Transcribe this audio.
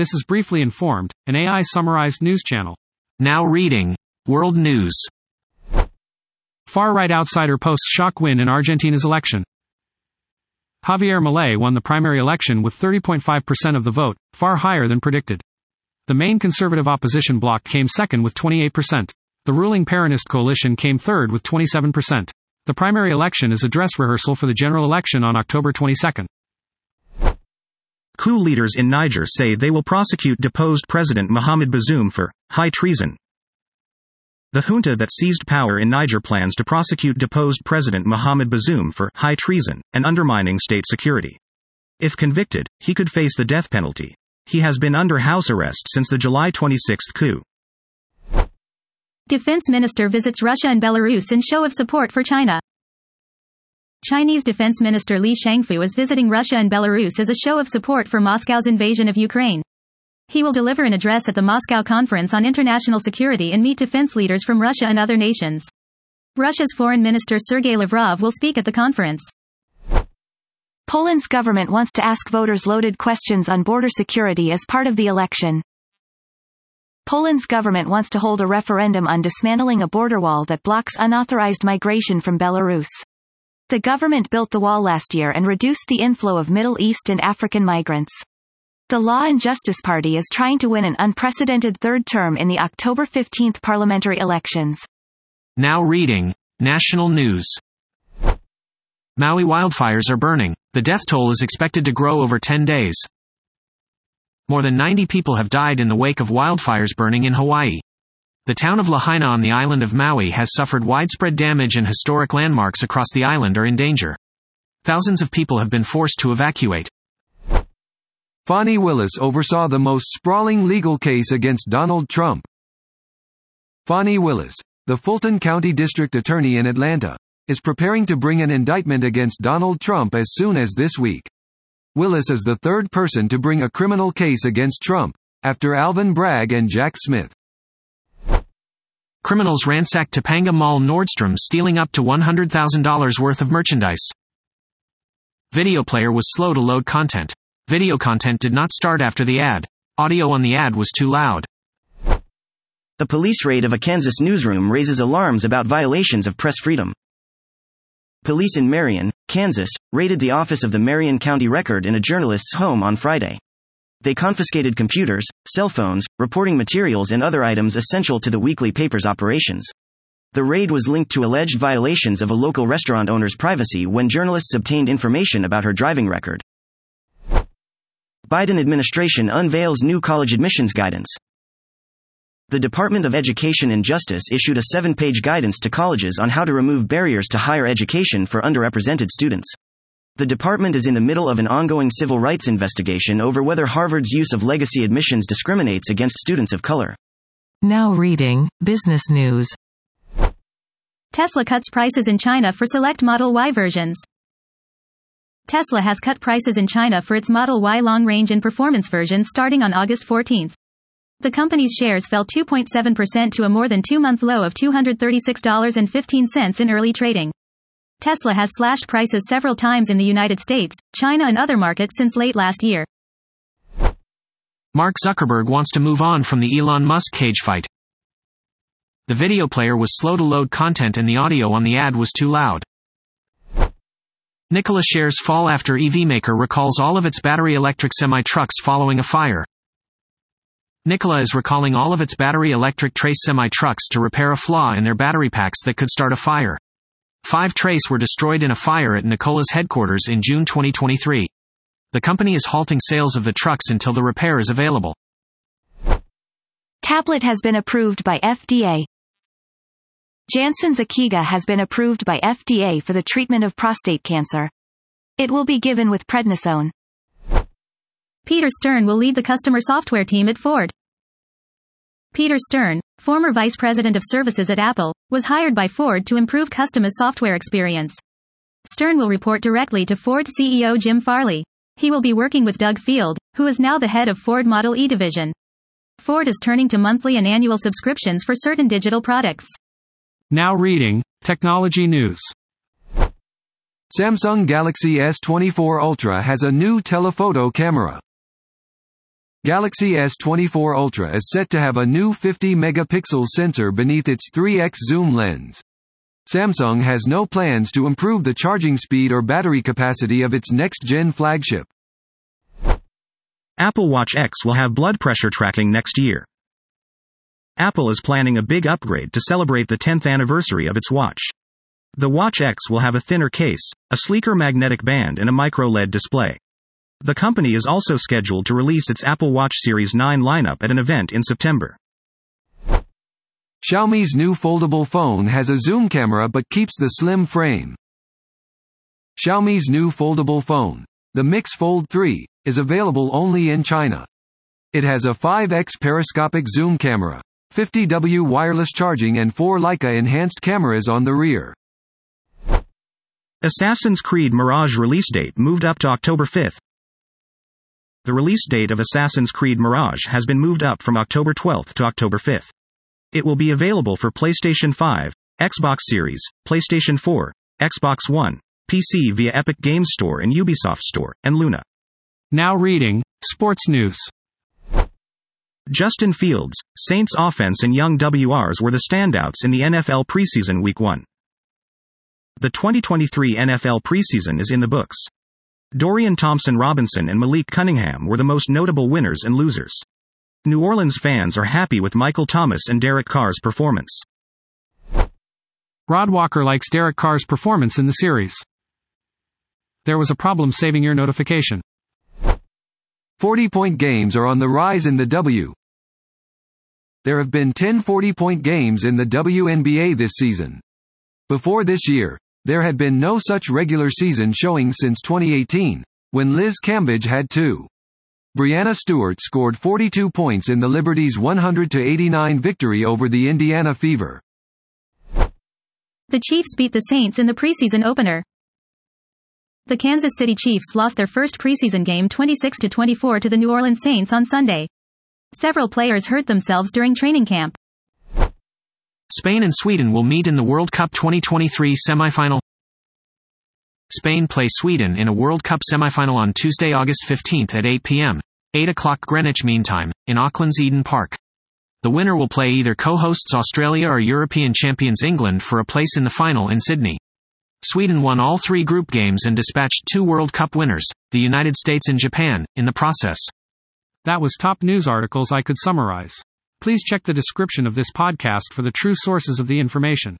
This is Briefly Informed, an AI summarized news channel. Now reading World News. Far right outsider posts shock win in Argentina's election. Javier Milei won the primary election with 30.5% of the vote, far higher than predicted. The main conservative opposition bloc came second with 28%. The ruling Peronist coalition came third with 27%. The primary election is a dress rehearsal for the general election on October 22. Coup leaders in Niger say they will prosecute deposed President Mohamed Bazoum for high treason. The junta that seized power in Niger plans to prosecute deposed President Mohamed Bazoum for high treason and undermining state security. If convicted, he could face the death penalty. He has been under house arrest since the July 26 coup. Defense Minister visits Russia and Belarus in show of support for China. Chinese Defense Minister Li Shangfu is visiting Russia and Belarus as a show of support for Moscow's invasion of Ukraine. He will deliver an address at the Moscow Conference on International Security and meet defense leaders from Russia and other nations. Russia's Foreign Minister Sergei Lavrov will speak at the conference. Poland's government wants to ask voters loaded questions on border security as part of the election. Poland's government wants to hold a referendum on dismantling a border wall that blocks unauthorized migration from Belarus. The government built the wall last year and reduced the inflow of Middle East and African migrants. The Law and Justice Party is trying to win an unprecedented third term in the October 15 parliamentary elections. Now reading National News. Maui wildfires are burning. The death toll is expected to grow over 10 days. More than 90 people have died in the wake of wildfires burning in Hawaii. The town of Lahaina on the island of Maui has suffered widespread damage and historic landmarks across the island are in danger. Thousands of people have been forced to evacuate. Fani Willis oversaw the most sprawling legal case against Donald Trump. Fani Willis, the Fulton County District Attorney in Atlanta, is preparing to bring an indictment against Donald Trump as soon as this week. Willis is the third person to bring a criminal case against Trump, after Alvin Bragg and Jack Smith. Criminals ransacked Topanga Mall Nordstrom stealing up to $100,000 worth of merchandise. Video player was slow to load content. Video content did not start after the ad. Audio on the ad was too loud. The police raid of a Kansas newsroom raises alarms about violations of press freedom. Police in Marion, Kansas, raided the office of the Marion County Record in a journalist's home on Friday. They confiscated computers, cell phones, reporting materials, and other items essential to the weekly paper's operations. The raid was linked to alleged violations of a local restaurant owner's privacy when journalists obtained information about her driving record. Biden administration unveils new college admissions guidance. The Department of Education and Justice issued a seven page guidance to colleges on how to remove barriers to higher education for underrepresented students. The department is in the middle of an ongoing civil rights investigation over whether Harvard's use of legacy admissions discriminates against students of color. Now reading Business News. Tesla cuts prices in China for select Model Y versions. Tesla has cut prices in China for its Model Y long range and performance versions starting on August 14. The company's shares fell 2.7% to a more than two month low of $236.15 in early trading. Tesla has slashed prices several times in the United States, China, and other markets since late last year. Mark Zuckerberg wants to move on from the Elon Musk cage fight. The video player was slow to load content and the audio on the ad was too loud. Nikola shares fall after EV maker recalls all of its battery electric semi trucks following a fire. Nikola is recalling all of its battery electric trace semi trucks to repair a flaw in their battery packs that could start a fire. Five trace were destroyed in a fire at Nikola's headquarters in June 2023. The company is halting sales of the trucks until the repair is available. Tablet has been approved by FDA. Janssen's Akeega has been approved by FDA for the treatment of prostate cancer. It will be given with prednisone. Peter Stern will lead the customer software team at Ford. Peter Stern, former vice president of services at Apple, was hired by Ford to improve customer software experience. Stern will report directly to Ford CEO Jim Farley. He will be working with Doug Field, who is now the head of Ford Model E division. Ford is turning to monthly and annual subscriptions for certain digital products. Now reading Technology News. Samsung Galaxy S24 Ultra has a new telephoto camera. Galaxy S24 Ultra is set to have a new 50 megapixel sensor beneath its 3x zoom lens. Samsung has no plans to improve the charging speed or battery capacity of its next-gen flagship. Apple Watch X will have blood pressure tracking next year. Apple is planning a big upgrade to celebrate the 10th anniversary of its watch. The Watch X will have a thinner case, a sleeker magnetic band and a micro-LED display. The company is also scheduled to release its Apple Watch Series 9 lineup at an event in September. Xiaomi's new foldable phone has a zoom camera but keeps the slim frame. Xiaomi's new foldable phone, the Mix Fold 3, is available only in China. It has a 5x periscopic zoom camera, 50W wireless charging and 4 Leica enhanced cameras on the rear. Assassin's Creed Mirage release date moved up to October 5th, the release date of Assassin's Creed Mirage has been moved up from October 12 to October 5. It will be available for PlayStation 5, Xbox Series, PlayStation 4, Xbox One, PC via Epic Games Store and Ubisoft Store, and Luna. Now reading Sports News. Justin Fields, Saints offense and young WRs were the standouts in the NFL preseason week 1. The 2023 NFL preseason is in the books. Dorian Thompson Robinson and Malik Cunningham were the most notable winners and losers. New Orleans fans are happy with Michael Thomas and Derek Carr's performance. Rod Walker likes Derek Carr's performance in the series. There was a problem saving your notification. 40 point games are on the rise in the W. There have been 10 40 point games in the WNBA this season. Before this year, there had been no such regular season showing since 2018, when Liz Cambage had two. Breanna Stewart scored 42 points in the Liberty's 100-89 victory over the Indiana Fever. The Chiefs beat the Saints in the preseason opener. The Kansas City Chiefs lost their first preseason game 26-24 to the New Orleans Saints on Sunday. Several players hurt themselves during training camp. Spain and Sweden will meet in the World Cup 2023 semifinal. Spain play Sweden in a World Cup semifinal on Tuesday, August 15 at 8 p.m., 8 o'clock Greenwich Mean Time, in Auckland's Eden Park. The winner will play either co-hosts Australia or European champions England for a place in the final in Sydney. Sweden won all three group games and dispatched two World Cup winners, the United States and Japan, in the process. That was top news articles I could summarize. Please check the description of this podcast for the true sources of the information.